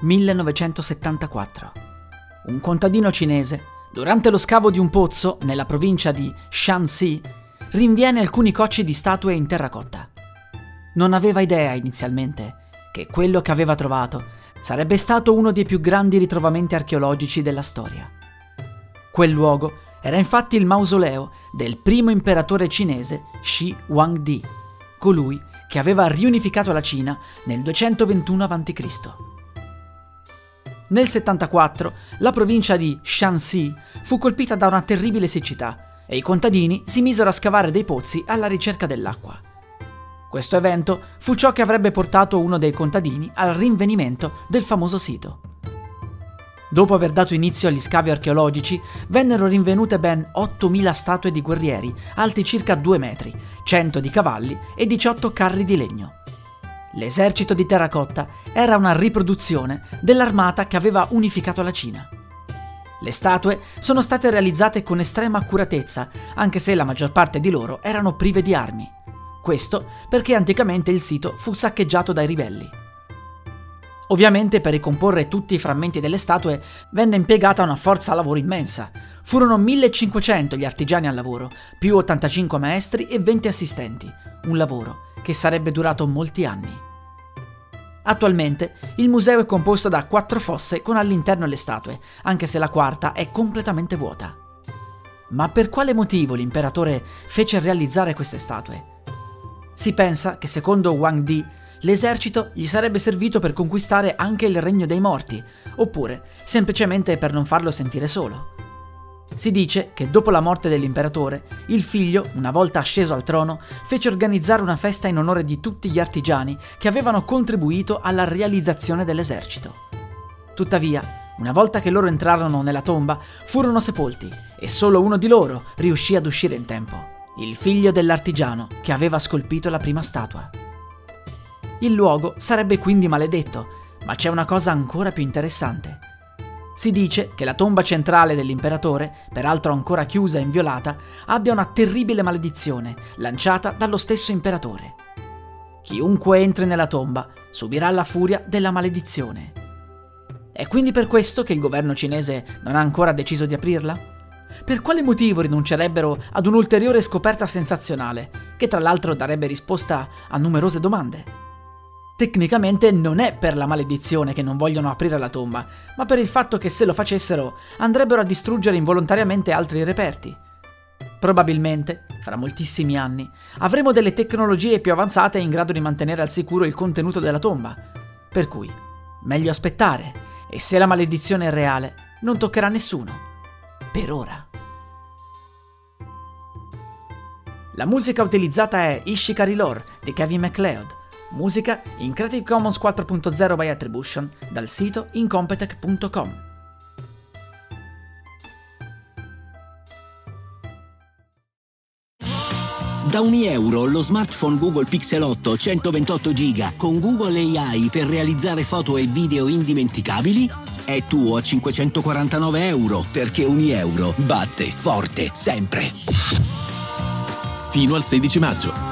1974. Un contadino cinese, durante lo scavo di un pozzo nella provincia di Shanxi, rinviene alcuni cocci di statue in terracotta. Non aveva idea inizialmente che quello che aveva trovato sarebbe stato uno dei più grandi ritrovamenti archeologici della storia. Quel luogo era infatti il mausoleo del primo imperatore cinese Shi Huangdi, colui che aveva riunificato la Cina nel 221 a.C. Nel 74 la provincia di Shanxi fu colpita da una terribile siccità e i contadini si misero a scavare dei pozzi alla ricerca dell'acqua. Questo evento fu ciò che avrebbe portato uno dei contadini al rinvenimento del famoso sito. Dopo aver dato inizio agli scavi archeologici, vennero rinvenute ben 8.000 statue di guerrieri, alti circa 2 metri, 100 di cavalli e 18 carri di legno. L'esercito di terracotta era una riproduzione dell'armata che aveva unificato la Cina. Le statue sono state realizzate con estrema accuratezza, anche se la maggior parte di loro erano prive di armi. Questo perché anticamente il sito fu saccheggiato dai ribelli. Ovviamente per ricomporre tutti i frammenti delle statue venne impiegata una forza lavoro immensa. Furono 1500 gli artigiani al lavoro, più 85 maestri e 20 assistenti, un lavoro che sarebbe durato molti anni. Attualmente il museo è composto da quattro fosse con all'interno le statue, anche se la quarta è completamente vuota. Ma per quale motivo l'imperatore fece realizzare queste statue? Si pensa che secondo Wang Di l'esercito gli sarebbe servito per conquistare anche il regno dei morti, oppure semplicemente per non farlo sentire solo. Si dice che dopo la morte dell'imperatore, il figlio, una volta asceso al trono, fece organizzare una festa in onore di tutti gli artigiani che avevano contribuito alla realizzazione dell'esercito. Tuttavia, una volta che loro entrarono nella tomba, furono sepolti e solo uno di loro riuscì ad uscire in tempo, il figlio dell'artigiano che aveva scolpito la prima statua. Il luogo sarebbe quindi maledetto, ma c'è una cosa ancora più interessante. Si dice che la tomba centrale dell'imperatore, peraltro ancora chiusa e inviolata, abbia una terribile maledizione lanciata dallo stesso imperatore. Chiunque entri nella tomba subirà la furia della maledizione. È quindi per questo che il governo cinese non ha ancora deciso di aprirla? Per quale motivo rinuncerebbero ad un'ulteriore scoperta sensazionale, che tra l'altro darebbe risposta a numerose domande? Tecnicamente non è per la maledizione che non vogliono aprire la tomba, ma per il fatto che se lo facessero andrebbero a distruggere involontariamente altri reperti. Probabilmente, fra moltissimi anni, avremo delle tecnologie più avanzate in grado di mantenere al sicuro il contenuto della tomba. Per cui, meglio aspettare, e se la maledizione è reale, non toccherà nessuno. Per ora. La musica utilizzata è Ishikari Lore di Kevin MacLeod Musica in Creative Commons 4.0 by Attribution dal sito incompetech.com. Da ogni euro lo smartphone Google Pixel 8 128 GB con Google AI per realizzare foto e video indimenticabili è tuo a 549 euro perché ogni euro batte forte sempre. Fino al 16 maggio.